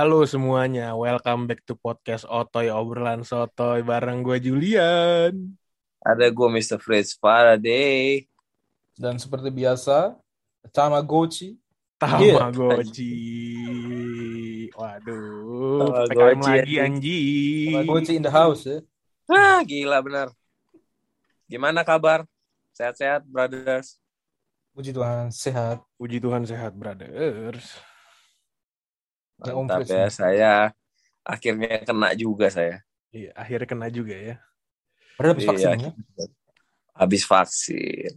Halo semuanya, welcome back to podcast Otoy Obrolan Sotoy bareng gue Julian. Ada gue Mr. Fritz Faraday. Dan seperti biasa, Tamagotchi. Tamagotchi. Waduh, PKM Tamagotchi, lagi anjing. anjing. Tamagotchi in the house ya. Ah, gila benar. Gimana kabar? Sehat-sehat, brothers? Puji Tuhan, sehat. Puji Tuhan sehat, brothers. Mantap ya, saya akhirnya kena juga saya. Iya, akhirnya kena juga ya. Padahal habis Iya. vaksin ya. Habis vaksin.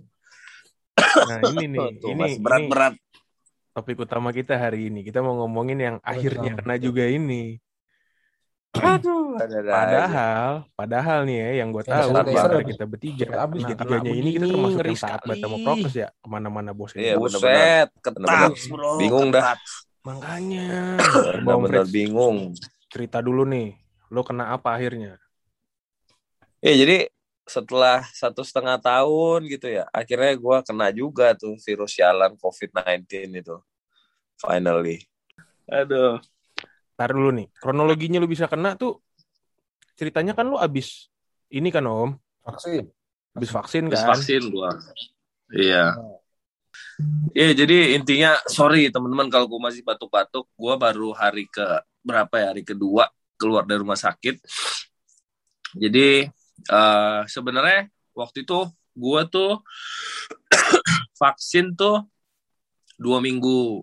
Nah, ini nih, Tuh, ini, berat-berat. topik utama kita hari ini. Kita mau ngomongin yang akhirnya kena juga ini. Aduh. Padahal, padahal nih ya, yang gue tahu antara habis- kita bertiga, habis nah, gitu. tiganya ini kita termasuk yang taat banget sama prokes ya, ke mana-mana bosen. Iya. Buset, ketat. Bingung dah. Makanya, Bang Benar-benar bingung. cerita dulu nih, lo kena apa akhirnya? Ya, jadi setelah satu setengah tahun gitu ya, akhirnya gue kena juga tuh virus sialan COVID-19 itu. Finally. Aduh. Ntar dulu nih, kronologinya lo bisa kena tuh, ceritanya kan lo abis ini kan Om, Vaksin. abis vaksin kan? vaksin gua. Iya. Iya, jadi intinya sorry teman-teman kalau gua masih batuk-batuk, gua baru hari ke berapa ya? Hari kedua keluar dari rumah sakit. Jadi eh sebenarnya waktu itu gua tuh vaksin tuh dua minggu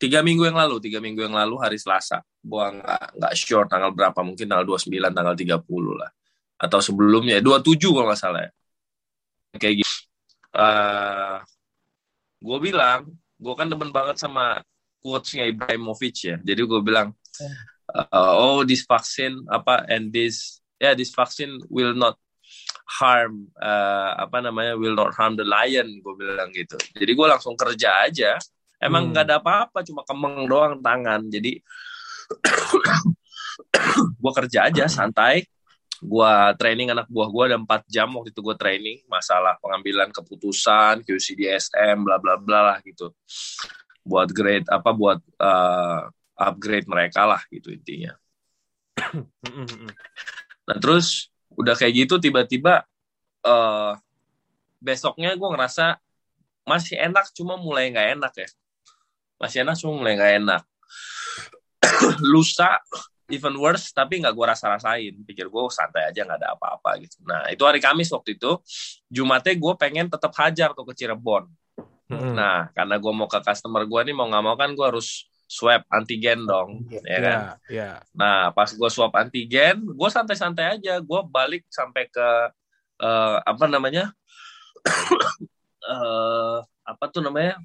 tiga minggu yang lalu tiga minggu yang lalu hari Selasa gua nggak nggak sure tanggal berapa mungkin tanggal 29 tanggal 30 lah atau sebelumnya 27 kalau nggak salah ya kayak gitu. Eh, gue bilang, gue kan demen banget sama quotes-nya Ibrahimovic ya. Jadi gue bilang, eh, oh this vaccine apa and this ya yeah, this vaccine will not harm eh, apa namanya will not harm the lion. Gue bilang gitu. Jadi gue langsung kerja aja. Emang Hmm. nggak ada apa-apa, cuma kemeng doang tangan. Jadi gue kerja aja santai gua training anak buah gua ada 4 jam waktu itu gua training masalah pengambilan keputusan QC DSM bla bla bla lah gitu. Buat grade apa buat uh, upgrade mereka lah gitu intinya. Nah terus udah kayak gitu tiba-tiba uh, besoknya gua ngerasa masih enak cuma mulai nggak enak ya. Masih enak cuma mulai nggak enak. Lusa even worse tapi nggak gue rasa-rasain. Pikir gue santai aja nggak ada apa-apa gitu. Nah itu hari Kamis waktu itu Jumatnya gue pengen tetap hajar tuh ke Cirebon. Mm-mm. nah karena gue mau ke customer gue nih mau nggak mau kan gue harus swab antigen dong ya ya, kan? ya. nah pas gue swab antigen gue santai-santai aja. Gue balik sampai ke eh, apa namanya? Eh apa tuh namanya?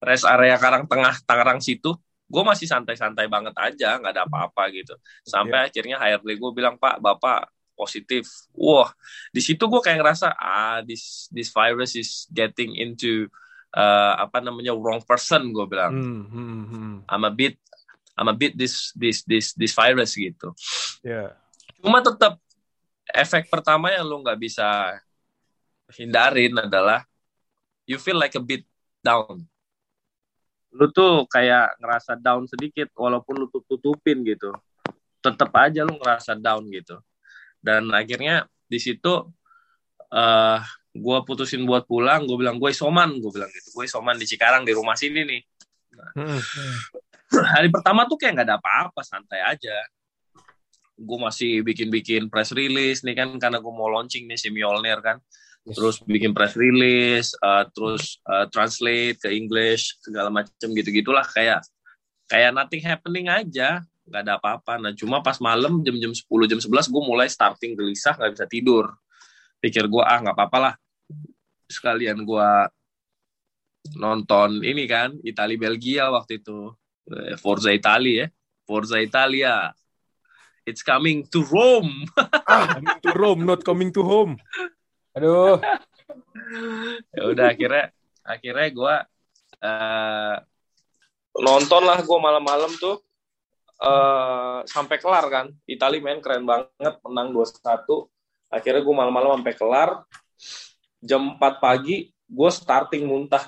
Rest area Karang Tengah Tangerang situ gue masih santai-santai banget aja nggak ada apa-apa gitu. Sampai akhirnya HRD gue bilang pak bapak positif. Wah di situ gue kayak ngerasa ah this this virus is getting into eh, apa namanya wrong person gue bilang. Hmm, hmm, hmm. I'm a bit I'm a bit this this this this virus gitu. Ya. cuma tetap efek pertama yang lu nggak bisa hindarin adalah you feel like a bit down lu tuh kayak ngerasa down sedikit walaupun lu tutup tutupin gitu. Tetap aja lu ngerasa down gitu. Dan akhirnya di situ eh gue putusin buat pulang gue bilang gue isoman gue bilang gitu. Gue isoman di Cikarang di rumah sini nih. Hmm. hari pertama tuh kayak nggak ada apa-apa santai aja. Gue masih bikin-bikin press release nih kan karena gue mau launching nih si Mjolnir kan terus bikin press release uh, terus uh, translate ke English segala macam gitu gitulah kayak kayak nothing happening aja. Nggak ada apa-apa. Nah cuma pas malam jam-jam 10 jam 11 gue mulai starting gelisah nggak bisa tidur. Pikir gue ah nggak apa-apa lah. Sekalian gue nonton ini kan Itali Belgia waktu itu. Eh, Forza Italia ya. Forza Italia. It's coming to Rome. Coming to Rome, not coming to home. Aduh, ya udah akhirnya akhirnya gue eh nonton lah gue malam-malam tuh eh sampai kelar kan. Itali main keren banget menang 2-1 akhirnya gue malam-malam sampai kelar. Jam 4 pagi gue starting muntah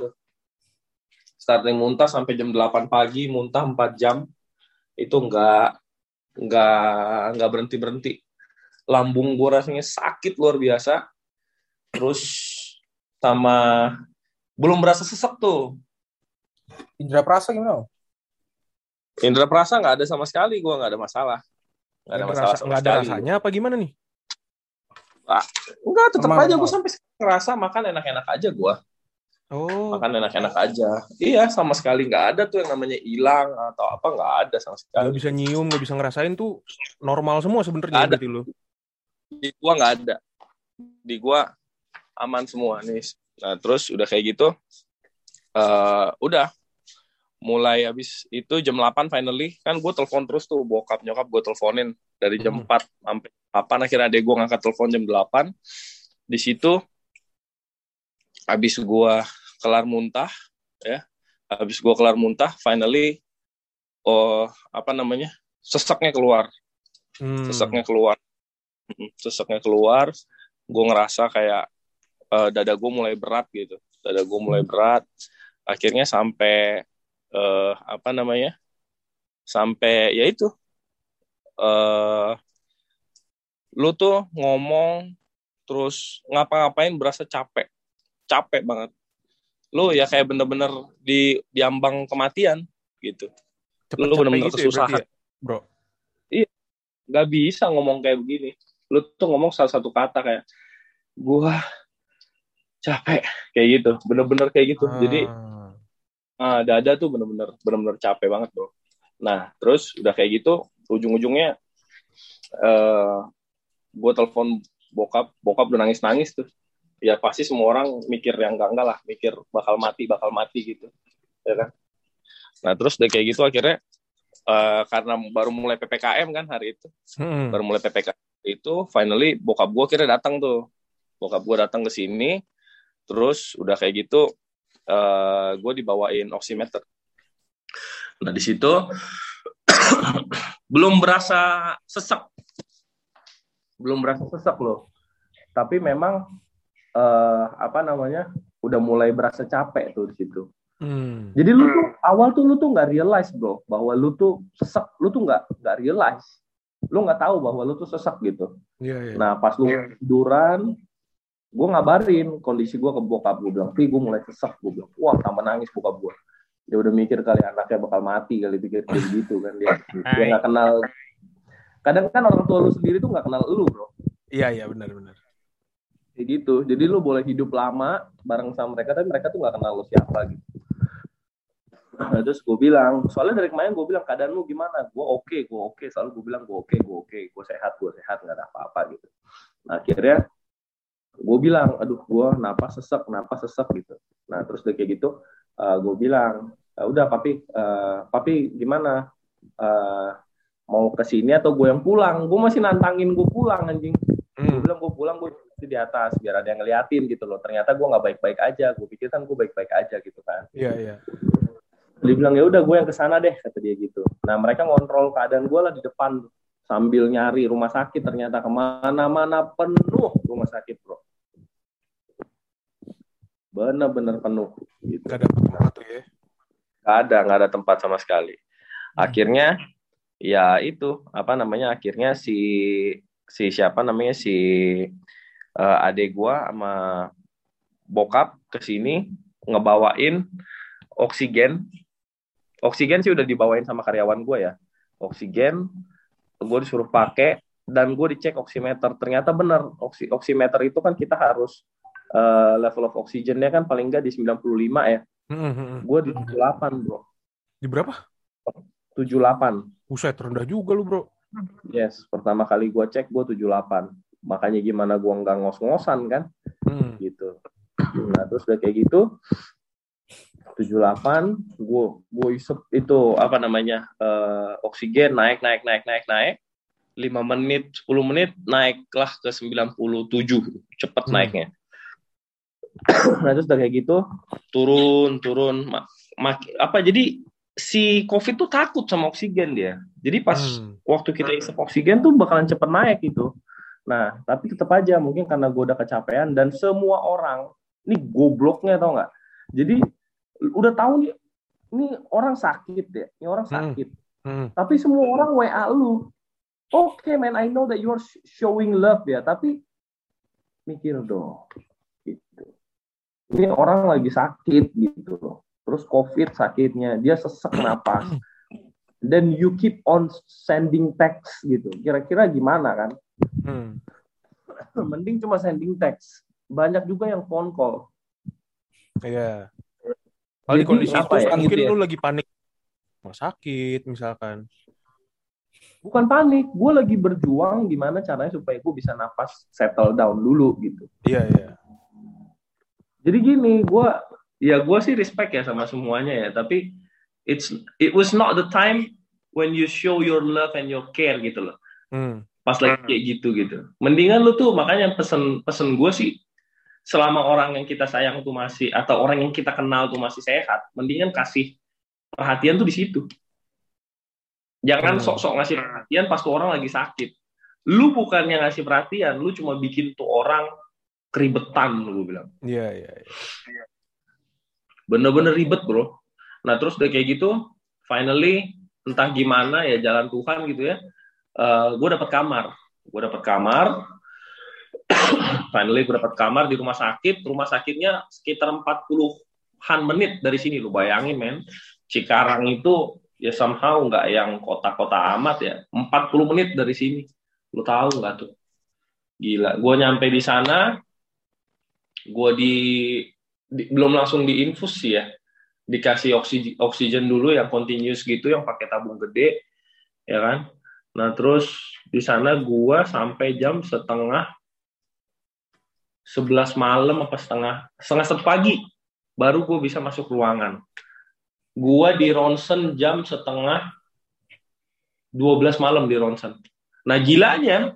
starting muntah sampai jam 8 pagi muntah 4 jam. Itu nggak nggak nggak berhenti berhenti lambung gue rasanya sakit luar biasa terus sama belum berasa sesek tuh Indra Prasa gimana? Indra perasa nggak ada sama sekali gue nggak ada masalah nggak ada Nggak masalah sama nggak ada sekali. rasanya apa gimana nih? Enggak, tetap aja gue sampai ngerasa makan enak-enak aja gue Oh, makan enak-enak aja iya sama sekali nggak ada tuh yang namanya hilang atau apa nggak ada sama nggak sekali bisa nyium, nggak bisa ngerasain tuh normal semua sebenarnya Nggak ada. berarti lu. di gua nggak ada di gua aman semua nih nah terus udah kayak gitu eh udah. Mulai habis itu jam 8 finally kan gue telepon terus tuh bokap nyokap gue teleponin dari jam Hmm. 4 sampai 8 akhirnya adek gue ngangkat telepon jam 8 di situ habis gua kelar muntah ya habis gua kelar muntah finally oh apa namanya seseknya keluar. Hmm. seseknya keluar. Mm, seseknya keluar gue ngerasa kayak eh, dada gue mulai berat gitu. Dada gue mulai berat. Akhirnya sampai eh, apa namanya? Sampai ya itu. Eh lu tuh ngomong terus ngapa-ngapain berasa capek. Capek banget. Lu ya kayak bener-bener di diambang kematian gitu. Cepet lu bener-bener gitu ya kesusahan. ya, bro. nggak bisa ngomong kayak begini. Lu tuh ngomong salah satu kata kayak gua capek kayak gitu, bener-bener kayak gitu. Jadi Ah. ah, dada tuh bener-bener bener-bener capek banget bro. Nah terus udah kayak gitu, ujung-ujungnya eh gue telepon bokap, bokap udah nangis-nangis tuh. Ya pasti semua orang mikir yang enggak enggak lah, mikir bakal mati, bakal mati gitu, ya kan. Nah terus udah kayak gitu akhirnya eh, karena baru mulai ppkm kan hari itu Hmm. baru mulai PPK itu finally bokap gue kira datang tuh bokap gue datang ke sini terus udah kayak gitu eh gue dibawain oximeter nah di situ belum berasa sesek belum berasa sesek loh tapi memang eh apa namanya udah mulai berasa capek tuh di situ Hmm. jadi lu tuh awal tuh lu tuh nggak realize bro bahwa lu tuh sesek, lu tuh nggak nggak realize, lu nggak tahu bahwa lu tuh sesek gitu. Iya, iya. Nah pas lu tiduran, gue ngabarin kondisi gue ke bokap gue bilang, "Pi, gue mulai sesek." Gue bilang, wah tambah nangis bokap gue. Dia udah mikir kali anaknya bakal mati kali pikir kayak gitu kan dia. Dia nggak kenal. Kadang kan orang tua lu sendiri tuh nggak kenal lu bro. Iya, iya, benar-benar. Kayak gitu. Jadi lu boleh hidup lama bareng sama mereka, tapi mereka tuh nggak kenal lu siapa gitu. Nah, terus gue bilang, soalnya dari kemarin gue bilang keadaan lu gimana? Gue oke, gue oke. Selalu gue bilang gue oke, gue oke, gue sehat, gue sehat, nggak ada apa-apa gitu. Nah, akhirnya gue bilang, aduh, gue napas sesek, napas sesek gitu. Nah, terus udah kayak gitu, gue bilang, "Ah, udah papi, eh, papi gimana? Eh, mau ke sini atau gue yang pulang? Gue masih nantangin gue pulang anjing gue Hmm. bilang gue pulang gue di atas biar ada yang ngeliatin gitu loh ternyata gue nggak baik-baik aja gue pikir kan gue baik-baik aja gitu kan Iya, iya. dia bilang ya udah gue yang ke sana deh kata dia gitu nah mereka ngontrol keadaan gue lah di depan sambil nyari rumah sakit ternyata ke mana-mana penuh rumah sakit bro bener-bener penuh gitu. Gak ada tempat tuh ya. nggak ada nggak ada tempat sama sekali. Akhirnya ya itu apa namanya akhirnya si si siapa namanya si eh, adek gua sama bokap ke sini ngebawain oksigen. Oksigen sih udah dibawain sama karyawan gua ya. Oksigen gue disuruh pakai dan gue dicek oximeter ternyata benar oksi oximeter itu kan kita harus eh, level of oksigennya kan paling nggak di 95 ya. Hmm, hmm, gue di 78 bro. Di berapa? 78 Buset, rendah juga lu, bro. yes pertama kali gue cek gue 78 makanya gimana gue nggak ngos-ngosan kan? Hmm. gitu. Nah terus udah kayak gitu 78 gue gue isep itu apa namanya eh, oksigen naik naik naik naik naik. 5 menit 10 menit naiklah ke 97 cepet Hmm. naiknya nah terus udah kayak gitu turun turun ma- mak- apa jadi si covid tuh takut sama oksigen dia jadi pas Hmm. waktu kita isep oksigen tuh bakalan cepet naik gitu. Nah, tapi tetap aja mungkin karena gue udah kecapean dan semua orang ini gobloknya tau nggak? Jadi udah tahu nih, ini orang sakit ya, ini orang Hmm. sakit. Hmm. Tapi semua orang WA lu. Oke, man, I know that you're showing love ya, tapi mikir dong. Gitu. Ini orang lagi sakit gitu loh. Terus COVID sakitnya, dia sesek napas. Then you keep on sending text gitu. Kira-kira gimana kan? Hmm. Mending cuma sending text. Banyak juga yang phone call. Iya. Kalau di Jadi, kondisi itu ya, mungkin gitu ya? lu lagi panik mau sakit misalkan. Bukan panik, gue lagi berjuang gimana caranya supaya gue bisa napas settle down dulu gitu. Iya, iya. Jadi gini, gue ya gue sih respect ya sama semuanya ya, tapi it's it was not the time when you show your love and your care gitu loh. Hmm. Pas lagi kayak gitu gitu. Mendingan lu tuh makanya pesen pesen gue sih selama orang yang kita sayang tuh masih atau orang yang kita kenal tuh masih sehat, mendingan kasih perhatian tuh di situ. Jangan Hmm. sok-sok ngasih perhatian pas tuh orang lagi sakit. Lu bukannya ngasih perhatian, lu cuma bikin tuh orang keribetan, lu bilang. Iya, iya, iya. bener-bener ribet bro. Nah terus udah kayak gitu finally entah gimana ya jalan Tuhan gitu ya gue dapat kamar. Gue dapat kamar. Finally gue dapat kamar di rumah sakit. Rumah sakitnya sekitar 40-an menit dari sini lu bayangin men. Cikarang itu ya somehow nggak yang kota-kota amat ya 40 menit dari sini. Lu tahu nggak tuh? Gila gue nyampe di sana gue di di- belum langsung diinfus sih ya. Dikasih oksigen, oksigen dulu yang continuous gitu yang pakai tabung gede ya kan? Nah terus di sana gua sampai jam setengah 11 malam apa setengah setengah satu pagi baru gue bisa masuk ruangan. Gua di ronsen jam setengah 12 malam di ronsen. Nah gilanya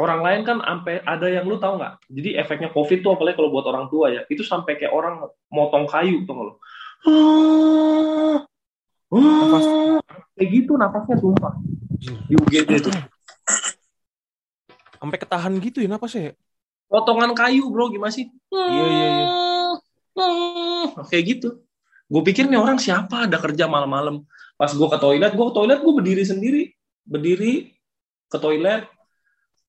orang lain kan sampai ada yang lu tahu nggak? Jadi efeknya COVID tuh apalagi kalau buat orang tua ya, itu sampai kayak orang motong kayu tuh lo. Nafas. Kayak gitu napasnya sumpah. Di UGD itu. Sampai ketahan gitu ya napasnya. ya? Potongan kayu bro gimana sih? Iya, iya, iya. Kayak gitu. Gue pikir nih orang siapa ada kerja malam-malam. Pas gue ke toilet, gue ke toilet gue berdiri sendiri. Berdiri ke toilet,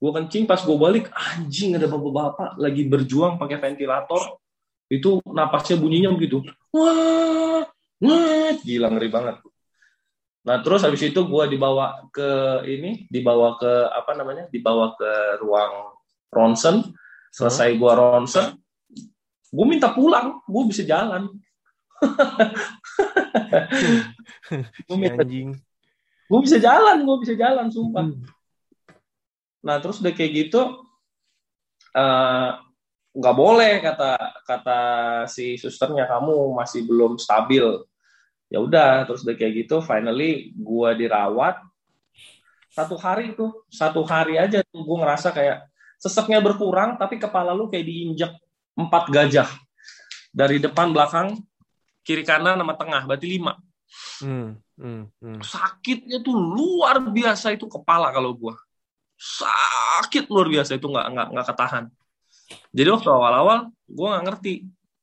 gue kencing pas gue balik anjing ada bapak-bapak lagi berjuang pakai ventilator. Itu napasnya bunyinya begitu. Wah wah gila ngeri banget. Nah terus habis itu gue dibawa ke ini dibawa ke apa namanya dibawa ke ruang ronsen. Selesai gue ronsen gue minta pulang gue bisa jalan. Gue minta gue bisa jalan gue bisa jalan sumpah. Hmm. Nah terus udah kayak gitu eh, nggak boleh kata kata si susternya kamu masih belum stabil. Ya udah terus udah kayak gitu finally gua dirawat satu hari itu satu hari aja tuh gue ngerasa kayak seseknya berkurang tapi kepala lu kayak diinjek empat gajah dari depan belakang kiri kanan sama tengah berarti lima Hmm. Hmm. Hmm. sakitnya tuh luar biasa itu kepala kalau gua sakit luar biasa itu nggak nggak nggak ketahan jadi waktu awal-awal gua nggak ngerti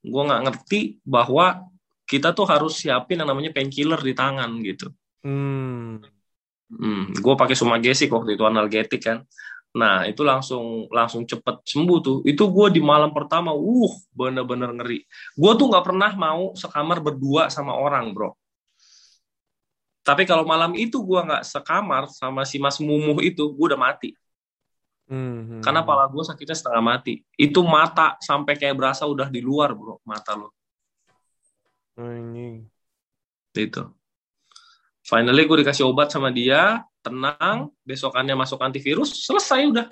gua nggak ngerti bahwa kita tuh harus siapin yang namanya painkiller di tangan gitu Hmm. Hmm, gue pakai Sumagesik waktu itu analgetik kan. Nah itu langsung langsung cepet sembuh tuh. Itu gue di malam pertama, uh bener-bener ngeri. Gue tuh nggak pernah mau sekamar berdua sama orang bro. Tapi kalau malam itu gue nggak sekamar sama si Mas Mumuh itu, gue udah mati. Hmm. Karena pala gue sakitnya setengah mati. Itu mata sampai kayak berasa udah di luar bro, mata lo. Anjing. Itu. Finally gue dikasih obat sama dia, tenang, besokannya masuk antivirus, selesai udah.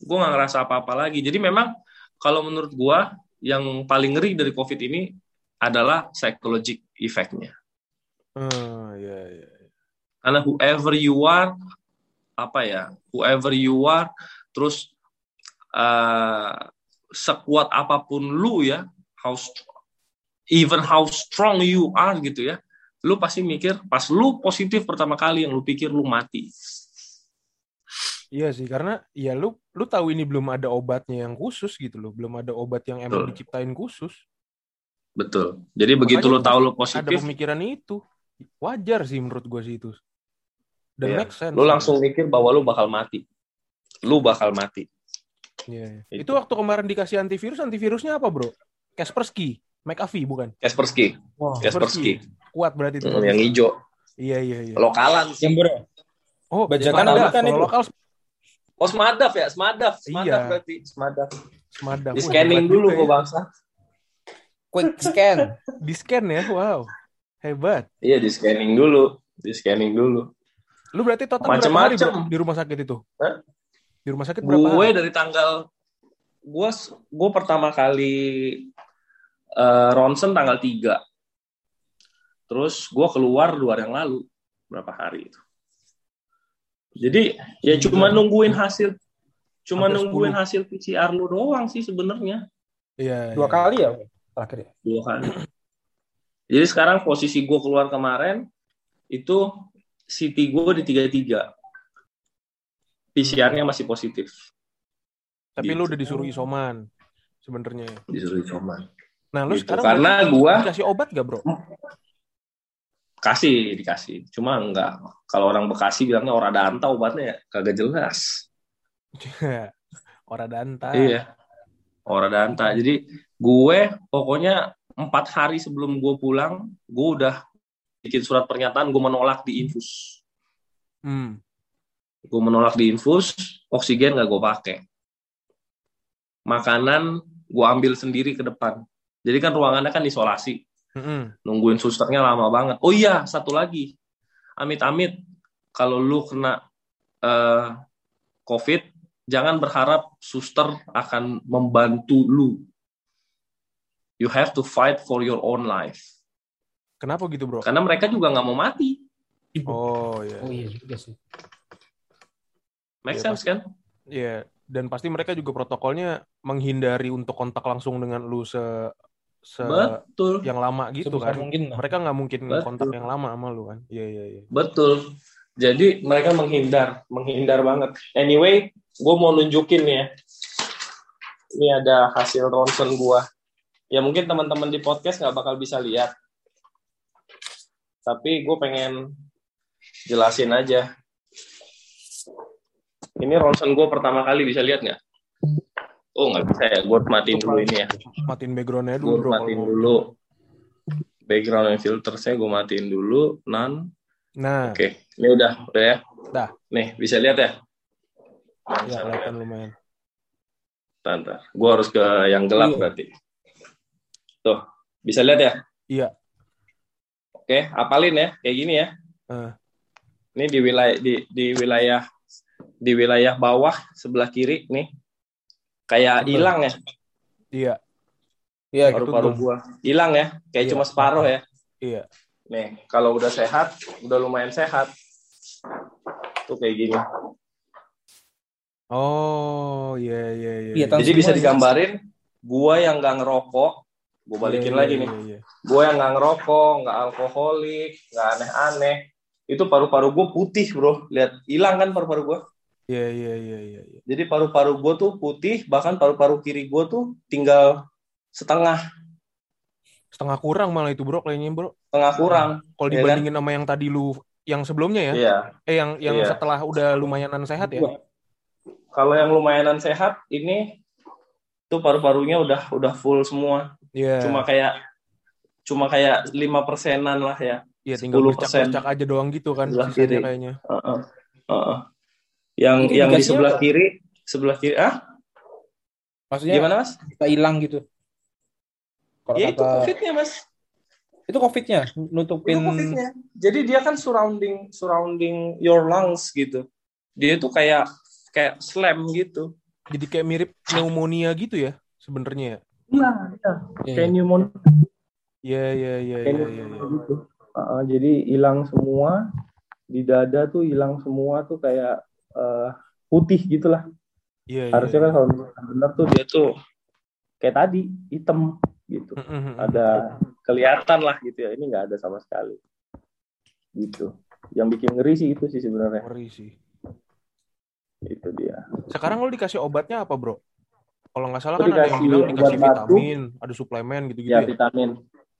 Gue nggak ngerasa apa-apa lagi. Jadi memang kalau menurut gue yang paling ngeri dari COVID ini adalah psychological effect-nya. Ya, ya. Karena whoever you are, apa ya, whoever you are, terus uh, sekuat apa pun lu ya, how even how strong you are gitu ya, lu pasti mikir pas lu positif pertama kali yang lu pikir lu mati. Iya sih, karena ya lu lu tahu ini belum ada obatnya yang khusus gitu loh, belum ada obat yang emang Betul. diciptain khusus. Betul. Jadi begitu lu Makanya tahu lu Ada positif, pemikiran itu. Wajar sih menurut gue sih itu. Dan Iya. make sense. Lu langsung mikir bahwa lu bakal mati. Lu bakal mati. Iya. Itu. Itu waktu kemarin dikasih antivirus, antivirusnya apa bro? Kaspersky, McAfee bukan? Kaspersky, Wah. Kaspersky. Kuat berarti itu. Hmm, yang hijau. Iya iya iya. Lokalan sih. Jember. Oh, Bajakan bukan Kalau itu? lokal Oh, Smadaf ya, Smadaf. Smadaf Iya. berarti, Smadaf. Smadaf. Di scanning dulu ya. bangsa. Quick scan. Di scan ya, wow. Hebat. Iya, di scanning dulu. Di scanning dulu. Lu berarti total berapa hari Macem-macem. di rumah sakit itu? Hah? Di rumah sakit berapa Gue hari? dari tanggal gue gue pertama kali eh, ronsen tanggal 3. Terus gue keluar dua hari yang lalu berapa hari itu. Jadi ya cuma nungguin hasil cuma Hampir nungguin 10. hasil PCR lu doang sih sebenarnya Iya. Dua iya. kali ya terakhir ya. dua kali. Jadi sekarang posisi gue keluar kemarin itu CT gue di 33. PCR-nya masih positif. Tapi Gitu. lu udah disuruh isoman sebenarnya. Disuruh isoman. Nah, lu Gitu. sekarang Karena gua dikasih obat gak, Bro? kasih dikasih cuma enggak kalau orang Bekasi bilangnya ora danta obatnya ya kagak jelas Ora danta. iya ora danta jadi gue pokoknya empat hari sebelum gue pulang gue udah bikin surat pernyataan gue menolak di infus Hmm. gue menolak di infus oksigen nggak gue pakai makanan gue ambil sendiri ke depan jadi kan ruangannya kan isolasi Mm-mm. nungguin susternya lama banget. Oh iya, satu lagi. Amit-amit kalau lu kena eh, COVID, jangan berharap suster akan membantu lu. You have to fight for your own life. Kenapa gitu, Bro? Karena mereka juga nggak mau mati. Oh, iya. Oh iya juga sih. Make Iya, sense kan? Iya, dan pasti mereka juga protokolnya menghindari untuk kontak langsung dengan lu se se Betul. yang lama gitu Sebesar kan. mungkin lah. Mereka nggak mungkin Betul. kontak yang lama sama lu kan. Iya, iya, iya. Betul. Jadi mereka menghindar, menghindar banget. Anyway, gue mau nunjukin nih ya. Ini ada hasil ronsen gua. Ya mungkin teman-teman di podcast nggak bakal bisa lihat. Tapi gue pengen jelasin aja. Ini ronsen gue pertama kali bisa lihat nggak? Oh nggak bisa ya. Gue matiin dulu ini ya. Matiin backgroundnya dulu, Gue matiin dulu. Background and filter saya gue matiin dulu. None. Nah, Oke, ini udah, udah ya. Dah. Nih, bisa lihat ya? ya kelihatan lumayan. Tante, gue harus ke yang gelap Iya. berarti. Tuh, bisa lihat ya? Iya. Oke, apalin ya, kayak gini ya. Eh. Ini di wilayah di, di wilayah di wilayah bawah sebelah kiri nih, kayak Betul. hilang ya Iya, Iya, Baru- paru-paru gua. Hilang ya, kayak Iya. cuma separuh ya. iya. Nih, kalau udah sehat, udah lumayan sehat. Tuh kayak gini. Oh, iya, iya, iya. Iya, Jadi bisa digambarin, gua yang nggak ngerokok, gua balikin Iya, lagi iya, nih. iya, iya. gue yang nggak ngerokok, nggak alkoholik, nggak aneh-aneh, itu paru-paru gue putih bro, lihat hilang kan paru-paru gue. Iya, iya, iya, iya, iya. Jadi paru-paru gue tuh putih, bahkan paru-paru kiri gue tuh tinggal setengah, Setengah kurang malah itu, Bro, kayaknya, Bro. setengah kurang. Kalau Iya dibandingin sama yang tadi lu yang sebelumnya ya. Iya. Eh yang yang Iya. setelah udah lumayanan sehat ya. Kalau yang lumayanan sehat, ini tuh paru-parunya udah udah full semua. Iya. Cuma kayak cuma kayak lima persenan lah ya. Iya tinggal 10%. bercak-bercak aja doang gitu kan Sebelah kiri. kayaknya. Heeh. Heeh. Yang Ini yang di sebelah apa? kiri, sebelah kiri, ah Maksudnya gimana mas? kita hilang gitu. Kalau Ya itu kata covidnya mas. itu covidnya nutupin Itu COVID-nya. Jadi dia kan surrounding surrounding your lungs gitu. Dia tuh kayak kayak slam gitu. Jadi kayak mirip pneumonia gitu ya sebenarnya ya. Iya, iya. Kayak pneumonia Iya iya iya iya iya. gitu. Uh, jadi hilang semua di dada tuh hilang semua tuh kayak uh, putih gitulah. Iya. Harusnya kan kalau benar tuh dia tuh kayak tadi hitam gitu. Ada kelihatan lah gitu ya. Ini nggak ada sama sekali. Gitu. Yang bikin ngeri sih itu sih sebenarnya. Ngeri sih. Itu dia. Sekarang lu dikasih obatnya apa, Bro? Kalau nggak salah kan ada yang dikasih bilang dikasih obat batuk. vitamin, ada suplemen gitu-gitu Ya ya. vitamin.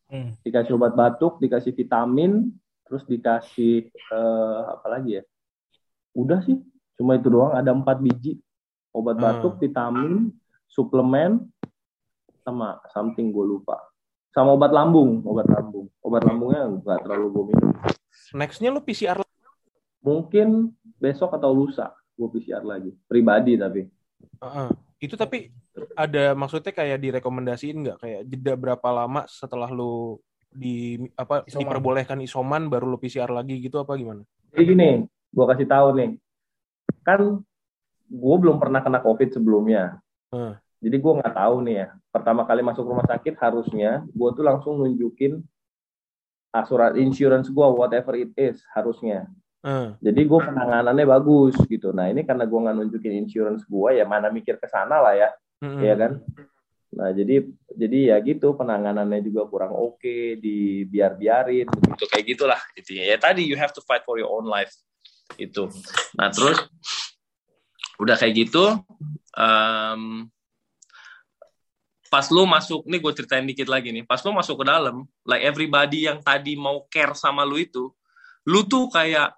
Hmm. Dikasih obat batuk, dikasih vitamin, terus dikasih eh, apa lagi ya? Udah sih, cuma itu doang. Ada empat biji obat Hmm. batuk, vitamin, suplemen, sama something gue lupa. Sama obat lambung, obat lambung. Obat lambungnya nggak terlalu gue minum. Nextnya lu PCR Mungkin besok atau lusa gue PCR lagi. Pribadi tapi. Heeh. Itu tapi ada maksudnya kayak direkomendasiin nggak kayak jeda berapa lama setelah lu di apa Isoman. diperbolehkan isoman baru lu PCR lagi gitu apa gimana? Jadi gini, gue kasih tahu nih. Kan gue belum pernah kena COVID sebelumnya. Hmm. Jadi gue nggak tahu nih ya. Pertama kali masuk rumah sakit harusnya gue tuh langsung nunjukin asuran insurance gue whatever it is harusnya. Eh, Jadi gue penanganannya bagus gitu. Nah ini karena gue nggak nunjukin insurance gue ya mana mikir ke sana lah ya, mm-mm. ya kan. Nah jadi jadi ya gitu penanganannya juga kurang oke, di biar biarin Gitu kayak gitulah intinya. Ya tadi you have to fight for your own life itu. Nah terus udah kayak gitu. em, pas lu masuk, nih gue ceritain dikit lagi nih. Pas lu masuk ke dalam, like everybody yang tadi mau care sama lu itu, lu tuh kayak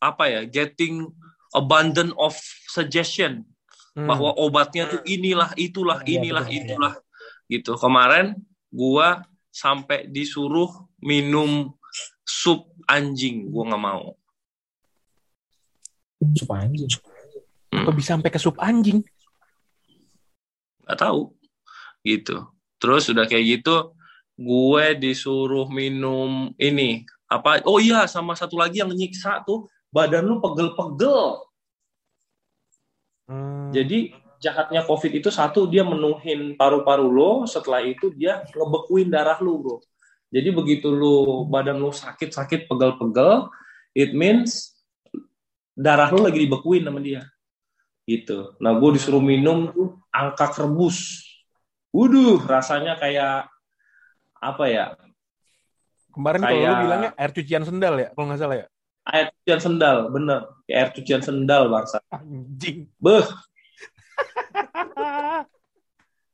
apa ya, getting abundant of suggestion Hmm. bahwa obatnya tuh inilah itulah Iya, inilah betul. itulah gitu kemarin gua sampai disuruh minum sup anjing gua nggak mau Sup anjing. Kok bisa sampai ke sup anjing? nggak tahu gitu terus udah kayak gitu gue disuruh minum ini apa oh iya sama satu lagi yang nyiksa tuh badan lu pegel-pegel Hmm. Jadi jahatnya COVID itu satu dia menuhin paru-paru lo, setelah itu dia ngebekuin darah lu, bro. Jadi begitu lu badan lu sakit-sakit pegel-pegel, it means darah lu lagi dibekuin sama dia. Gitu. Nah, gue disuruh minum tuh angka rebus. Waduh, rasanya kayak apa ya? Kemarin kalau lu kayak- bilangnya air cucian sendal ya, kalau nggak salah ya. Air cucian sendal, bener. Kayak air cucian sendal, bangsa. Anjing. Beh,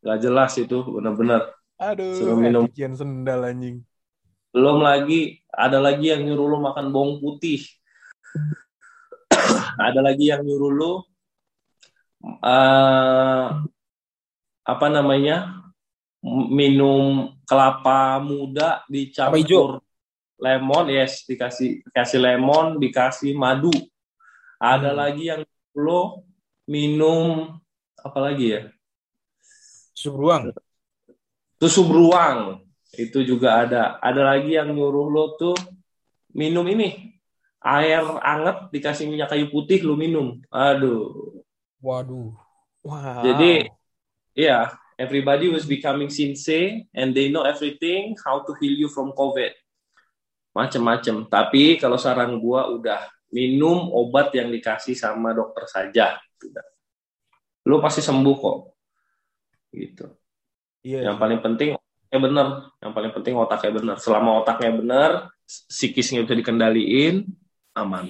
gak jelas itu, bener-bener. Aduh, Suruh air minum. cucian sendal anjing. belum lagi ada lagi yang nyuruh lu makan bawang putih ada lagi yang nyuruh lu eh, apa namanya minum kelapa muda Kelapa hijau. dicampur lemon yes. Dikasih kasih lemon dikasih madu. Ada Hmm. lagi yang lu minum apa lagi ya? Sup beruang. susu beruang. Itu juga ada. Ada lagi yang nyuruh lo tuh minum ini. Air anget dikasih minyak kayu putih lu minum. Aduh. Waduh. Wow. jadi ya everybody was becoming sensei and they know everything how to heal you from covid macem-macem. Tapi kalau saran gua udah minum obat yang dikasih sama dokter saja. Lu pasti sembuh kok. Gitu. Iya. yang paling penting otaknya bener yang paling penting otaknya bener selama otaknya bener psikisnya bisa dikendaliin aman.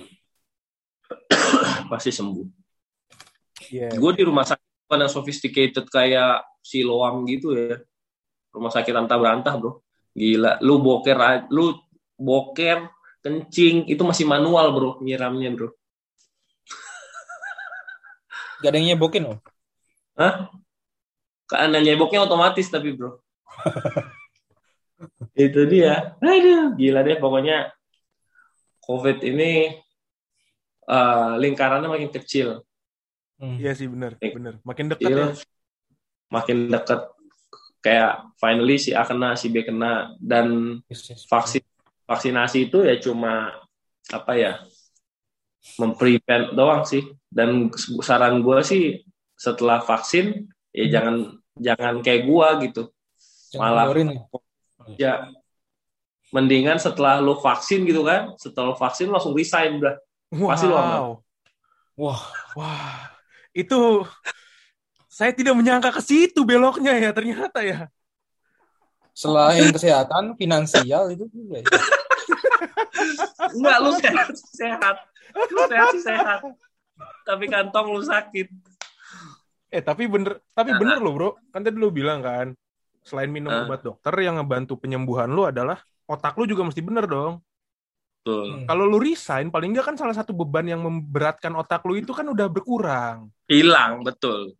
Pasti sembuh. Iya. gue di rumah sakit bukan yang sophisticated kayak Siloam gitu ya. Rumah sakit antah berantah bro. Gila. Lu boker lu boker kencing itu masih manual bro nyiramnya bro Gak ada yang nyebokin loh. Hah? Karena nyeboknya otomatis tapi bro. itu dia. Aduh, gila deh pokoknya COVID ini eh, lingkarannya makin kecil. Hmm. Iya sih benar, Eh, benar. Makin dekat Gila. ya. Makin dekat. Kayak finally si A kena, si B kena dan Yes, yes. vaksin vaksinasi itu ya cuma apa ya memprevent doang sih dan saran gue sih setelah vaksin ya jangan jangan kayak gua gitu Jangan malah ngeluarin ya. ya mendingan setelah lo vaksin gitu kan setelah lo vaksin lo langsung resign udah Pasti lu aman. Wow. Wah, Wah. Itu saya tidak menyangka ke situ beloknya ya ternyata ya. Selain kesehatan, finansial itu juga. ya. enggak lu sehat sehat lu sehat sehat tapi kantong lu sakit Eh tapi bener, tapi bener loh bro. Kan tadi lu bilang kan, selain minum Ah. obat dokter yang ngebantu penyembuhan lu adalah otak lu juga mesti bener dong. Betul. Hmm. Kalau lu resign, paling nggak kan salah satu beban yang memberatkan otak lu itu kan udah berkurang. Hilang, betul.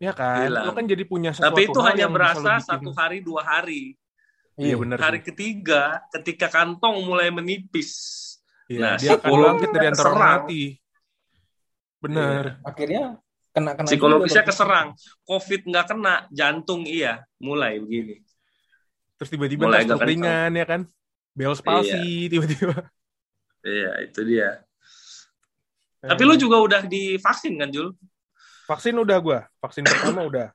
Ya kan? Hilang. Lu kan jadi punya sesuatu Tapi itu hal hanya yang berasa bikin- satu hari dua hari. Iya benar. Hari ketiga, ketika kantong mulai menipis. Iya, Nah, dia akan bangkit dari antara mati. Bener. Akhirnya kena kena Psikologisnya juga. keserang. Covid nggak kena, jantung iya. Mulai begini. Terus tiba-tiba Mulai kencang. ringan ya kan? Bell's palsy tiba-tiba. Iya, itu dia. Tapi lu juga udah divaksin kan, Jul? Vaksin udah gua. Vaksin pertama udah.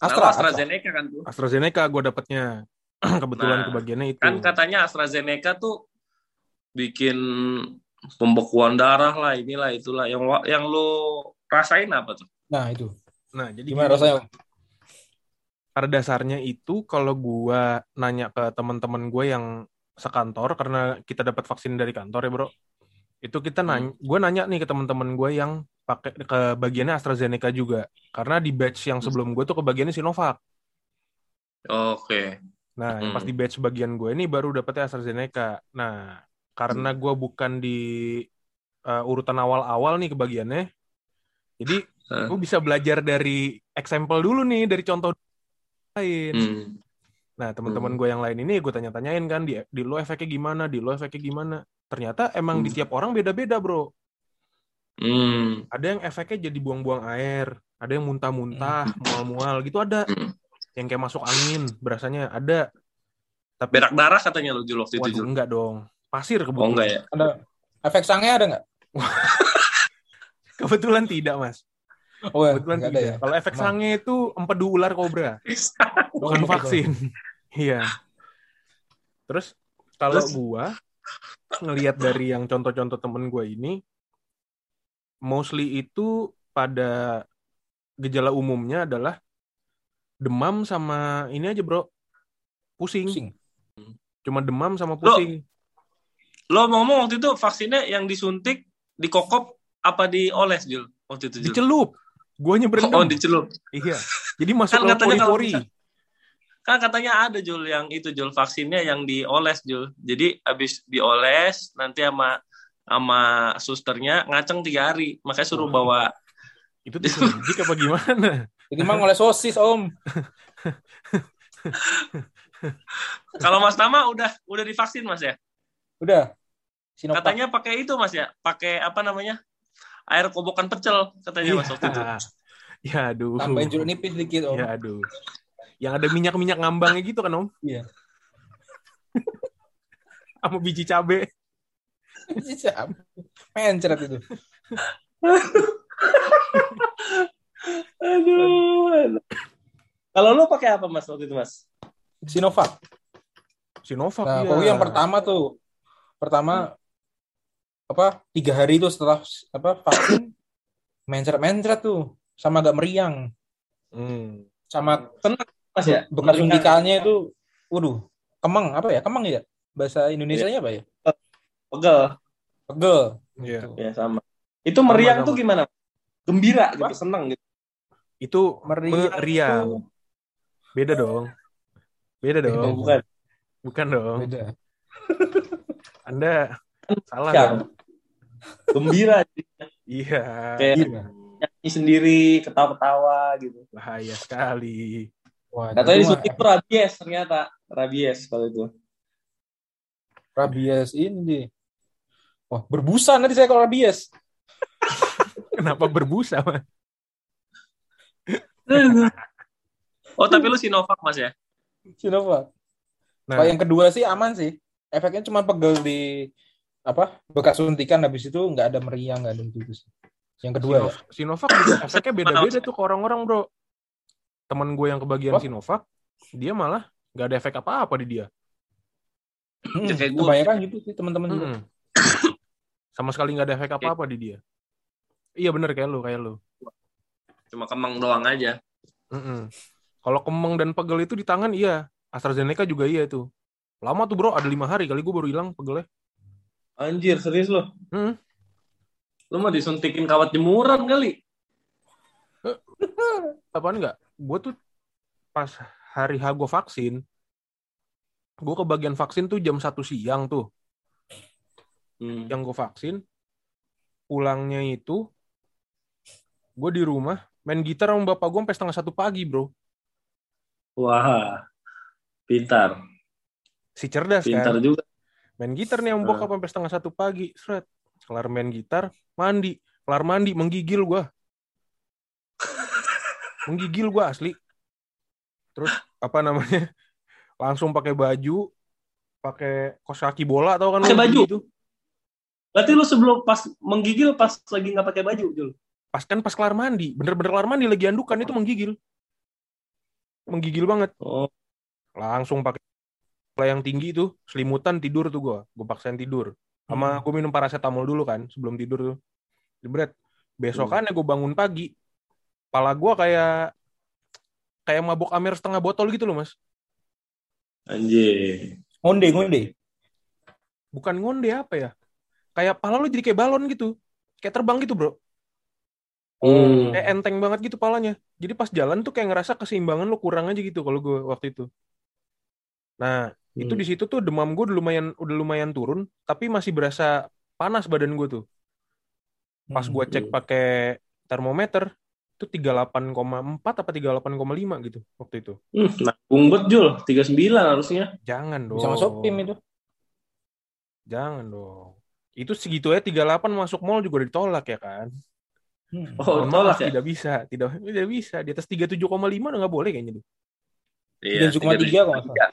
Astra, Astra, Astra. AstraZeneca kan tuh. AstraZeneca gua dapetnya. Kebetulan Nah, kebagiannya itu. Kan katanya AstraZeneca tuh bikin pembekuan darah lah, inilah itulah. Yang yang lu rasain apa tuh? Nah itu. Nah, jadi Gimana rasanya? Pada dasarnya itu kalau gua nanya ke teman-teman gue yang sekantor karena kita dapat vaksin dari kantor ya, Bro. Itu kita nanya, gue nanya nih ke teman-teman gue yang pakai ke bagiannya AstraZeneca juga. Karena di batch yang sebelum gue tuh kebagiannya Sinovac. Oke. Nah, yang pas Hmm. di batch bagian gue ini baru dapetnya AstraZeneca. Nah, karena gue bukan di uh, urutan awal-awal nih kebagiannya, jadi gue bisa belajar dari example dulu nih, dari contoh lain. Hmm. Nah, teman-teman Hmm. gue yang lain ini gue tanya-tanyain kan, di, di lo efeknya gimana, di lo efeknya gimana. Ternyata emang di Hmm. tiap orang beda-beda, bro. Hmm. Ada yang efeknya jadi buang-buang air, ada yang muntah-muntah, mual-mual gitu ada. Hmm. Yang kayak masuk angin, berasanya ada. Tapi Berak darah katanya lu waktu itu Waduh, enggak dong. Pasir Oh kebetulan. enggak ya? Ada efek sangnya ada nggak? Kebetulan tidak, Mas. Oh, ya, Kebetulan tidak. ada ya. Kalau efek Emang. sange itu empedu ular kobra, bukan Oh, vaksin. Iya. Terus kalau Terus? gua ngelihat dari yang contoh-contoh temen gue ini, mostly itu pada gejala umumnya adalah demam sama ini aja bro, pusing. Pusing. Cuma demam sama pusing. Lo ngomong waktu itu vaksinnya yang disuntik, dikokop, apa dioles Jul? Waktu itu Jul. Dicelup. Guanya berendam. Oh, dicelup. Iya. Jadi masuk Kan ke katanya bisa- Kan katanya ada Jul yang itu Jul vaksinnya yang dioles Jul. Jadi habis dioles nanti sama sama susternya ngaceng tiga hari. Makanya suruh bawa Itu disuntik apa gimana? Jadi mah oleh sosis om. kalau Mas Tama udah udah divaksin Mas ya? Udah. Sinovac. Katanya pakai itu Mas ya? Pakai apa namanya? Air kobokan pecel katanya Mas waktu itu. Ya aduh. Tambahin jeruk nipis dikit om. Ya aduh. Yang ada minyak-minyak ngambangnya gitu kan, Om? Iya. Sama biji cabe. Siap. Mencret itu. Aduh. Kalau lu pakai apa Mas waktu itu Mas? Sinovac. Sinovac Nah, iya. yang pertama tuh, pertama apa tiga hari itu setelah apa vaksin mencret-mencret tuh sama agak meriang Hmm. sama Mas ya? bekas suntikannya itu, waduh, kemang apa ya kemang ya bahasa Indonesia-nya apa ya? Pegel. Pegel. Iya. Gitu. Ya sama. Itu meriang Sama, tuh sama. gimana? Gembira gitu, Apa? seneng gitu. Itu Meriang meriang. tuh Beda dong. Beda Beda. dong. Oh, bukan. Bukan dong. beda. Anda salah Ya. dong. Gembira Iya. kayak Iya. nyanyi sendiri, ketawa-ketawa gitu. Bahaya sekali. Wah, Katanya itu disuntik tuh rabies ternyata. Rabies kalau itu. rabies ini. Wah, berbusa nanti saya kalau rabies. Kenapa berbusa, Mas? Oh, tapi lu Sinovac Mas ya? Sinovac. Nah, Kalau yang kedua sih aman sih. Efeknya cuma pegel di apa bekas suntikan habis itu nggak ada meriang nggak ada itu sih. Yang kedua ya. Sinovac, Sinovac juga efeknya beda-beda tuh ke orang-orang, bro. Temen gue yang kebagian Wah. Sinovac, dia malah nggak ada efek apa-apa di dia. Hmm, Ya, kebanyakan gitu sih teman-teman juga. Sama sekali nggak ada efek apa-apa di dia. Iya bener kayak lu, kayak lu. Cuma kemang doang aja. Kalau kemeng dan pegel itu di tangan, iya. AstraZeneca juga iya itu. Lama tuh bro, ada lima hari kali gue baru hilang pegelnya. Anjir, serius lu? Hmm. Lu mau disuntikin kawat jemuran kali? Apaan enggak? Gue tuh pas hari H gue vaksin, gue kebagian vaksin tuh jam 1 siang tuh. Hmm. yang gue vaksin pulangnya itu gue di rumah main gitar sama bapak gue sampai setengah satu pagi bro. Wah, pintar, si cerdas pintar kan juga. main gitar nih sama bokap sampai setengah satu pagi seret kelar main gitar mandi. Kelar mandi menggigil gue menggigil gue asli. Terus apa namanya langsung pakai baju pakai kos kaki bola tau kan Pakai baju? gitu Berarti lu sebelum pas menggigil pas lagi nggak pakai baju, Jul? pas kan pas kelar mandi. Bener-bener kelar mandi lagi andukan itu menggigil. Menggigil banget. Oh, langsung pakai yang tinggi tuh selimutan tidur tuh gue gue paksain tidur. Sama gue minum paracetamol dulu kan sebelum tidur tuh. Jebret. Besokannya gue bangun pagi pala gue kayak kayak mabok amer setengah botol gitu loh mas. Anjir. Ngonde, ngonde. bukan ngonde apa ya kayak pala lu jadi kayak balon gitu kayak terbang gitu bro Hmm. kayak enteng banget gitu palanya jadi pas jalan tuh kayak ngerasa keseimbangan lu kurang aja gitu kalau gue waktu itu nah itu Hmm. di situ tuh demam gue udah lumayan udah lumayan turun tapi masih berasa panas badan gue tuh pas Hmm. gue cek pakai termometer itu 38,4 apa 38,5 gitu waktu itu Hmm, nanggung bet, Jul. 39 harusnya. jangan dong Bisa masuk tim itu. jangan dong itu segitu ya 38 masuk mall juga ditolak ya kan Hmm. Oh, tolak ya? tidak bisa tidak tidak bisa di atas 37,5 udah nggak boleh kayaknya tuh Iya, 37,3 kalau nggak salah.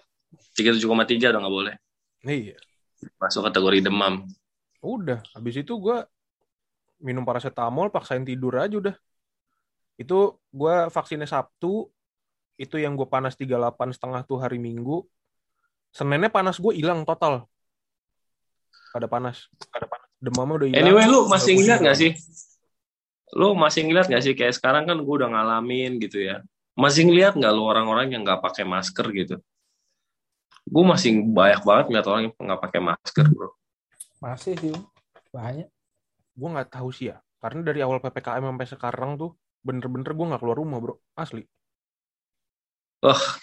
37,3 udah nggak boleh. iya Masuk kategori demam. Udah, habis itu gue minum paracetamol, paksain tidur aja udah. Itu gue vaksinnya Sabtu, itu yang gue panas 38 setengah tuh hari Minggu. Seninnya panas gue hilang total. Ada panas, ada panas. Demamnya udah hilang. Anyway, lu masih ngeliat hilang. nggak sih? Lu masih ngeliat nggak sih kayak sekarang kan gue udah ngalamin gitu ya. Masih ngeliat nggak lu orang-orang yang nggak pakai masker gitu? Gue masih banyak banget ngeliat orang yang nggak pakai masker, bro. Masih sih. Banyak. Gue nggak tahu sih ya, karena dari awal ppkm sampai sekarang tuh bener-bener gue nggak keluar rumah bro, asli.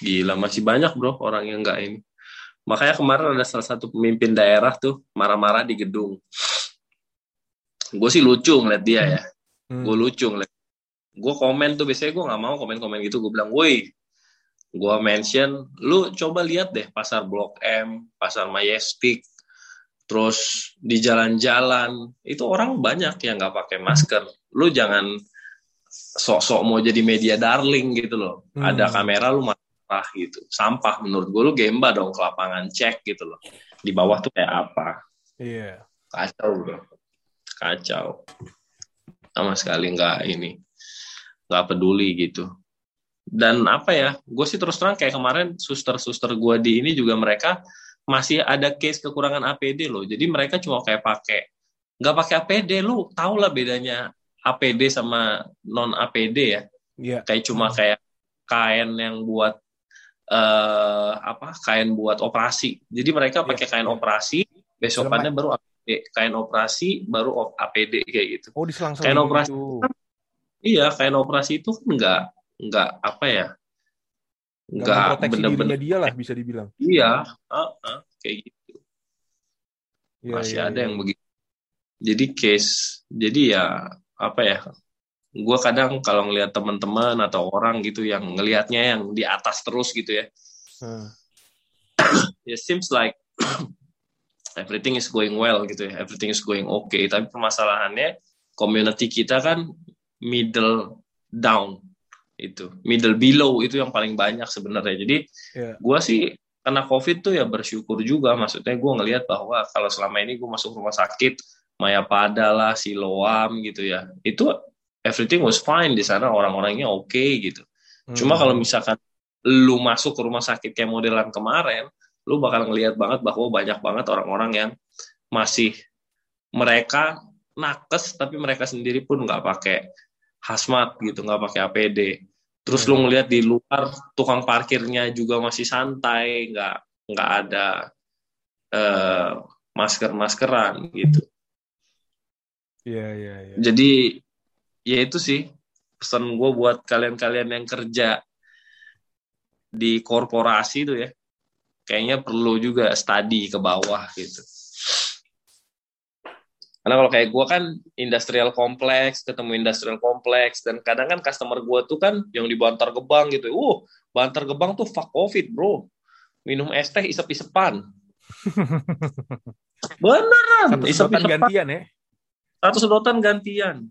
Gila, masih banyak bro orang yang nggak ini. Makanya kemarin ada salah satu pemimpin daerah tuh marah-marah di gedung. Gue sih lucu ngeliat dia ya. Hmm. Gue lucu ngeliat. Gue komen tuh, biasanya gue nggak mau komen-komen gitu. Gue bilang, woi, gue mention, lu coba lihat deh pasar Blok M, pasar Majestic, terus di jalan-jalan, itu orang banyak yang nggak pakai masker. Lu jangan sok-sok mau jadi media darling gitu loh. Hmm. Ada kamera lu marah gitu. Sampah menurut gue lu gemba dong ke lapangan cek gitu loh. Di bawah tuh kayak apa? Iya. Kacau bro. Kacau. Sama sekali nggak ini. Nggak peduli gitu. Dan apa ya, gue sih terus terang kayak kemarin suster-suster gue di ini juga mereka masih ada case kekurangan APD loh. Jadi mereka cuma kayak pakai, nggak pakai APD, lu tau lah bedanya APD sama non APD ya Iya. kayak cuma Hmm. kayak kain yang buat eh apa kain buat operasi jadi mereka Iya, pakai kain iya. operasi besokannya baru APD kain operasi baru APD kayak gitu Oh diselang Kayak operasi. gitu. iya kain operasi itu kan nggak nggak apa ya Nggak nggak memproteksi dirinya bener-bener dia lah bisa dibilang. iya ah, ah, kayak gitu Iya, masih iya, ada iya. yang begitu jadi case jadi ya apa ya gue kadang kalau ngelihat teman-teman atau orang gitu yang ngelihatnya yang di atas terus gitu ya Hmm. it seems like everything is going well gitu ya everything is going okay tapi permasalahannya community kita kan middle down itu middle below itu yang paling banyak sebenarnya jadi Iya. gue sih kena covid tuh ya bersyukur juga maksudnya gue ngelihat bahwa kalau selama ini gue masuk rumah sakit Mayapada lah Siloam gitu ya itu everything was fine di sana orang-orangnya oke gitu Cuma Hmm. kalau misalkan lu masuk ke rumah sakit kayak modelan kemarin, lu bakal ngelihat banget bahwa banyak banget orang-orang yang masih mereka nakes tapi mereka sendiri pun nggak pakai hazmat gitu, nggak pakai APD. Terus lu ngelihat di luar tukang parkirnya juga masih santai, nggak nggak ada eh, masker-maskeran gitu. Iya, iya, iya. Jadi ya itu sih pesan gue buat kalian-kalian yang kerja di korporasi tuh ya. Kayaknya perlu juga study ke bawah gitu. Karena kalau kayak gue kan industrial kompleks, ketemu industrial kompleks, dan kadang kan customer gue tuh kan yang di Bantar Gebang gitu. Uh, Bantar Gebang tuh fuck COVID, bro. Minum es teh isep-isepan. Beneran, isep-isepan. gantian ya. Satu sedotan gantian.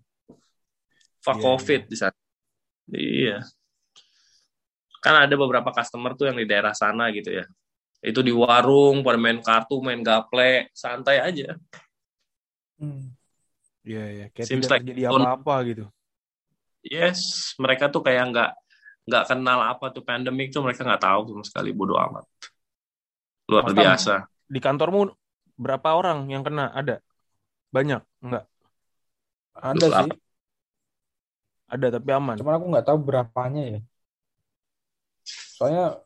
Fuck Iya, COVID di sana. Iya. Kan ada beberapa customer tuh yang di daerah sana gitu ya. Itu di warung, pada main kartu, main gaple, santai aja. Hmm. Iya, iya. Kayak Seems tidak like on- apa-apa gitu. Yes, mereka tuh kayak nggak nggak kenal apa tuh pandemik tuh mereka nggak tahu sama sekali bodoh amat. Luar Masa- biasa. Di kantormu berapa orang yang kena? Ada? Banyak? Enggak. Ada Terus sih. Ada tapi aman. Cuman aku nggak tahu berapanya ya. Soalnya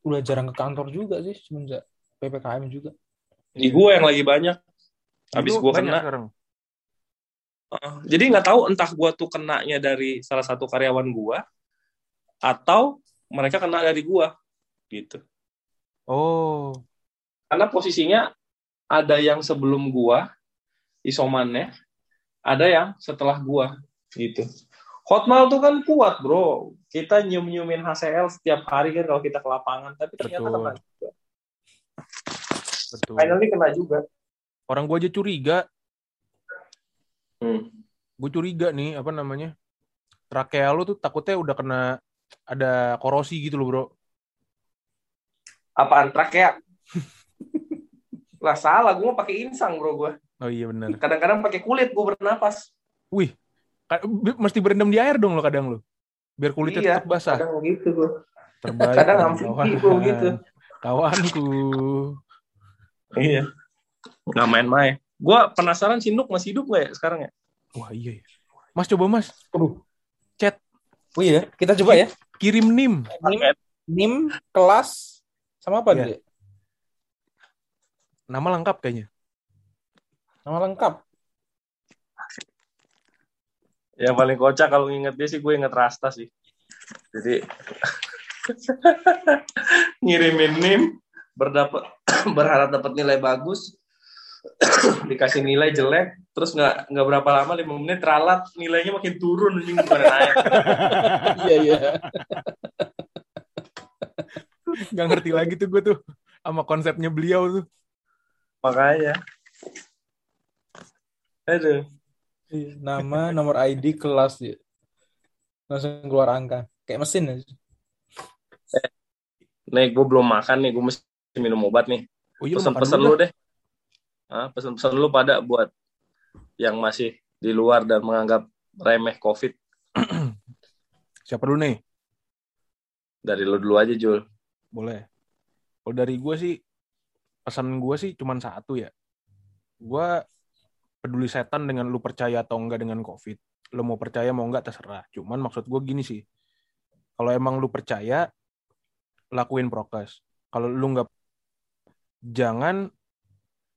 udah jarang ke kantor juga sih semenjak PPKM juga. Di gue yang lagi banyak. Habis gue kena. sekarang. Heeh. Jadi nggak tahu entah gue tuh kenanya dari salah satu karyawan gue atau mereka kena dari gue gitu. Oh, Karena posisinya ada yang sebelum gua isomannya, ada yang setelah gua gitu. Hotmail tuh kan kuat, Bro. Kita nyium-nyiumin HCL setiap hari kan kalau kita ke lapangan, tapi ternyata Betul. kena juga. betul. Finally kena juga. Orang gua aja curiga, Hmm. gue curiga nih apa namanya? Trakea lu tuh takutnya udah kena ada korosi gitu loh, Bro. Apaan trakea? lah salah, gua mau pakai insang, Bro, gua. Oh iya benar. Kadang-kadang pakai kulit gua bernapas. Wih, mesti berendam di air dong lo kadang lo. Biar kulitnya Iya, tetap basah. Kadang gitu gua. Terbaik. kadang amfibi kawan. gua gitu. Kawanku. Iya. Nggak main-main. Gua penasaran si Nuk masih hidup nggak ya sekarang ya? Wah iya ya. Mas coba mas, Aduh. Chat. Oh iya, kita coba ya. kirim nim. NIM, NIM, kelas, sama apa Iya. nih? Nama lengkap kayaknya. Nama lengkap. Yang paling kocak kalau nginget dia sih gue inget Rasta sih. Jadi ngirimin nim berdapat berharap dapat nilai bagus dikasih nilai jelek terus nggak nggak berapa lama lima menit ralat nilainya makin turun anjing bukan naik Iya, iya. Gak ngerti lagi tuh gue tuh sama konsepnya beliau tuh. makanya aduh Nama, nomor ID, kelas ya. Langsung keluar angka. Kayak mesin aja. nih gue belum makan nih gue mesti minum obat nih Oh iya dulu lu deh ah pesen-pesen lu pada buat yang masih di luar dan menganggap remeh covid Siapa dulu nih? dari lu dulu aja Jul Boleh. Kalau dari gue sih, pesan gue sih cuman satu ya. Gue peduli setan dengan lu percaya atau enggak dengan COVID. Lu mau percaya mau enggak terserah. Cuman maksud gue gini sih. Kalau emang lu percaya, lakuin prokes. Kalau lu enggak, jangan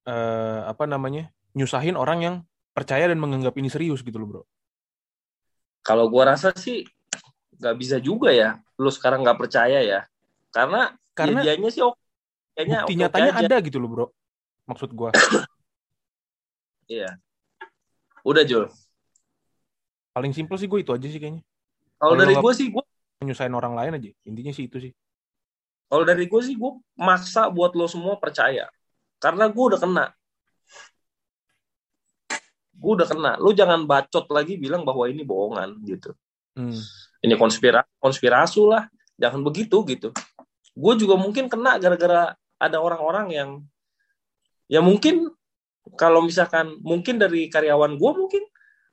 eh, apa namanya nyusahin orang yang percaya dan menganggap ini serius gitu loh bro. kalau gua rasa sih nggak bisa juga ya lu sekarang nggak percaya ya karena Karena ya dianya sih oke kayaknya Bukti nyatanya aja. ada gitu loh bro. Maksud gue. iya udah Jul Paling simpel sih gue itu aja sih kayaknya. kalau dari gua sih gua Nyusahin orang lain aja. Intinya sih itu sih. kalau dari gua sih gua maksa buat lo semua percaya karena gua udah kena gua udah kena lu jangan bacot lagi bilang bahwa ini bohongan gitu Hmm. ini konspirasi konspirasi lah jangan begitu gitu gue juga mungkin kena gara-gara ada orang-orang yang ya mungkin kalau misalkan mungkin dari karyawan gue mungkin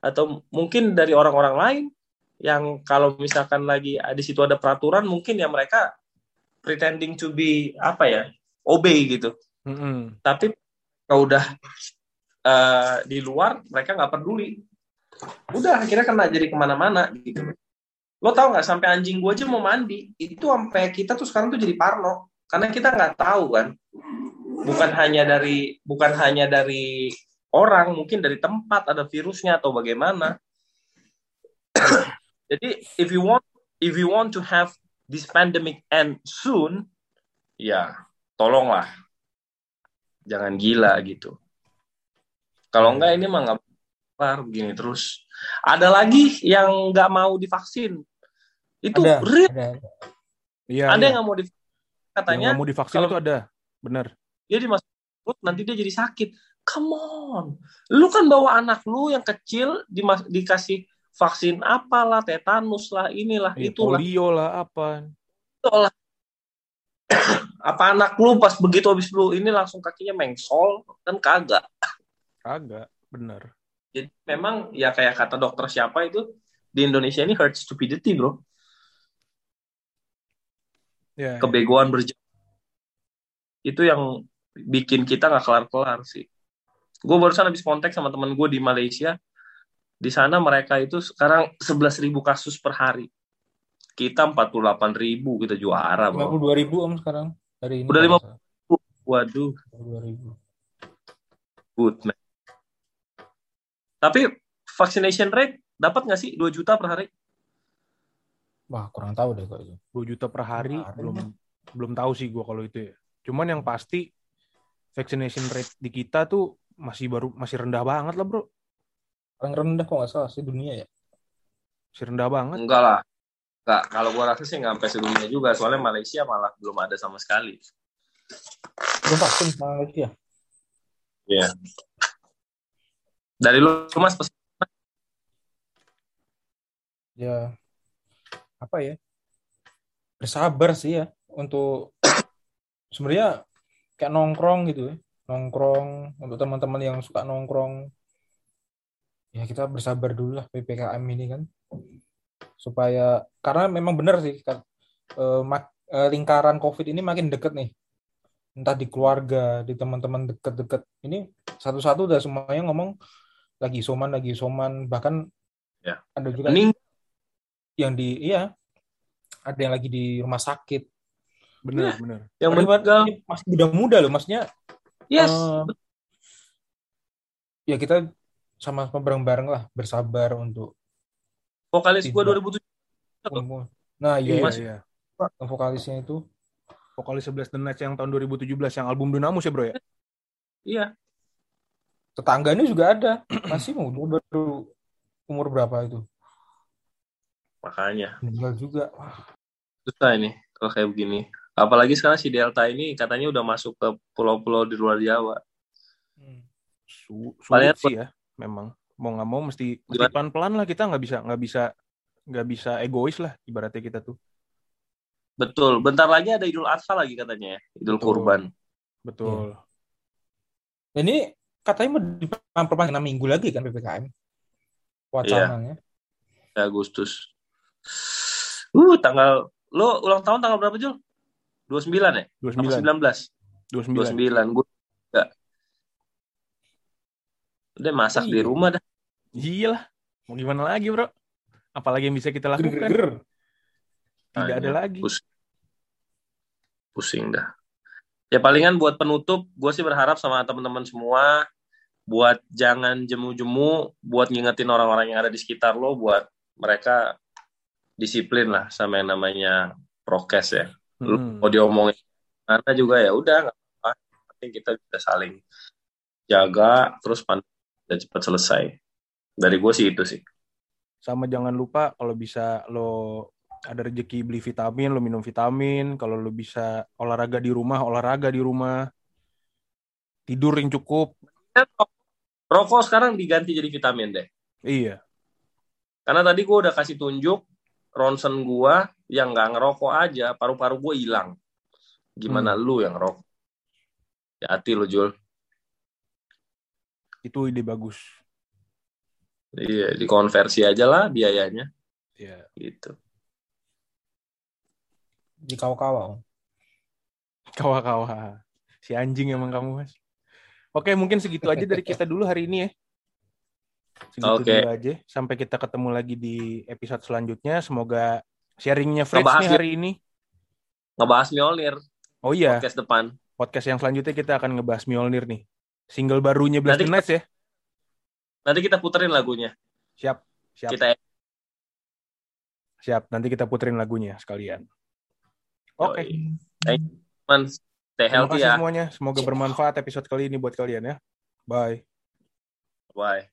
atau mungkin dari orang-orang lain yang kalau misalkan lagi di situ ada peraturan mungkin ya mereka pretending to be apa ya obey gitu. Mm-mm. tapi kalau udah eh, di luar mereka nggak peduli. Udah akhirnya kena jadi ke mana-mana gitu. Lo tau nggak sampai anjing gue aja mau mandi itu sampai kita tuh sekarang tuh jadi parno. Karena kita nggak tahu kan bukan hanya dari bukan hanya dari orang mungkin dari tempat ada virusnya atau bagaimana jadi if you want if you want to have this pandemic end soon ya tolonglah jangan gila gitu Kalau enggak ini mah nggak kelar begini terus. Ada lagi yang nggak mau divaksin. Itu Ada, real. ada. Iya. Ada iya. yang nggak mau divaksin. Katanya nggak mau divaksin kalau- itu ada. Bener. Dia dimasuk nanti dia jadi sakit. Come on. Lu kan bawa anak lu yang kecil dimas- dikasih vaksin apalah, tetanus lah, inilah, Iya, itulah. polio lah apa. Itulah. Apa anak lu pas begitu habis lu ini langsung kakinya mengsol? Kan kagak. Kagak. Bener. Jadi memang ya kayak kata dokter siapa itu di Indonesia ini herd stupidity bro. Ya, ya. Kebegoan berjalan. Itu yang bikin kita nggak kelar-kelar sih. Gue barusan habis kontak sama temen gue di Malaysia. Di sana mereka itu sekarang 11.000 kasus per hari. Kita 48.000 kita juara bro. 52 ribu om sekarang hari ini. Udah kalau nggak Waduh, salah. 52 ribu. good man. Tapi vaccination rate dapat nggak sih 2 juta per hari? Wah kurang tahu deh kok itu. 2 juta per hari Kemarin belum ya. belum tahu sih gua kalau itu ya. Cuman yang pasti vaccination rate di kita tuh masih baru masih rendah banget lah, Bro. Paling rendah kok nggak salah sih dunia ya. Masih rendah banget. Enggak lah. Enggak, kalau gua rasa sih nggak sampai sedunia juga. Soalnya Malaysia malah belum ada sama sekali. Belum vaksin ya. Iya. Dari lu Mas pes- Ya apa ya? Bersabar sih ya untuk sebenarnya kayak nongkrong gitu ya. Nongkrong untuk teman-teman yang suka nongkrong. Ya kita bersabar dulu lah PPKM ini kan. Supaya karena memang benar sih kan, eh, mak- eh, lingkaran COVID ini makin deket nih. Entah di keluarga, di teman-teman deket-deket. Ini satu-satu udah semuanya ngomong lagi isoman, lagi isoman, bahkan Ya. ada juga Mending yang di iya ada yang lagi di rumah sakit Bener, bener. yang Padahal meninggal. ini masih muda-muda loh maksudnya Yes. eh, ya kita sama-sama bareng-bareng lah bersabar untuk Vokalis gua Tidak. 2007 umur nah iya, Iya, iya. iya. yang vokalisnya itu Vokalis 11 The Nights yang tahun 2017 yang album Dunamus ya, Bro ya? Iya. tetangganya juga ada masih muda baru umur berapa itu Makanya meninggal juga susah ini kalau kayak begini. Apalagi sekarang si Delta ini katanya udah masuk ke pulau-pulau di luar Jawa. hmm. Su Paling- sulit sih ya, memang. Mau nggak mau mesti, pelan-pelan lah kita nggak bisa nggak bisa nggak bisa egois lah ibaratnya kita tuh. Betul. Bentar lagi ada Idul Adha lagi katanya ya. Idul Betul. Kurban. Betul. Dan ini katanya mau diperpanjang enam minggu lagi kan ppkm wacananya Ya, Agustus. Uh, tanggal lo ulang tahun tanggal berapa, Jul? 29 ya? Apa 29. 19? 29. 29. Gue enggak. Udah masak di Iya. rumah dah. Iya lah. Mau gimana lagi, Bro? Apalagi yang bisa kita lakukan? Ger-ger-ger. Tidak ada Tanya. lagi. Pus- Pusing dah. Ya palingan buat penutup, gue sih berharap sama teman-teman semua buat jangan jemu-jemu, buat ngingetin orang-orang yang ada di sekitar lo, buat mereka disiplin lah sama yang namanya prokes ya. Lu Mm-mm. mau diomongin mana juga ya udah nggak apa-apa. Penting kita bisa saling jaga terus pan dan cepat selesai. Dari gue sih itu sih. Sama jangan lupa kalau bisa lo ada rezeki beli vitamin, lo minum vitamin. Kalau lo bisa olahraga di rumah, olahraga di rumah. Tidur yang cukup. Rokok sekarang diganti jadi vitamin deh. Iya. Karena tadi gue udah kasih tunjuk ronsen gue yang nggak ngerokok aja, paru-paru gue hilang. Gimana lu yang ngerokok? Hati lu Jul. Itu ide bagus. Iya, dikonversi aja lah biayanya. Iya. Gitu. di kawa-kawa Om. Kawa-kawa. Si anjing emang kamu, Mas. Oke, mungkin segitu aja dari kita dulu hari ini ya. Segitu Oke. dulu aja. Sampai kita ketemu lagi di episode selanjutnya. Semoga sharingnya Fritz Ngebahas nih hari ini. Ngebahas Mjolnir Oh iya, podcast depan. podcast yang selanjutnya kita akan ngebahas Mjolnir nih. Single barunya Blast Nights ya. Nanti kita puterin lagunya. Siap, siap, Kita siap. Nanti kita puterin lagunya sekalian. Oke. Yoi. teman stay Terima kasih ya. semuanya. Semoga bermanfaat episode kali ini buat kalian ya. Bye. Bye.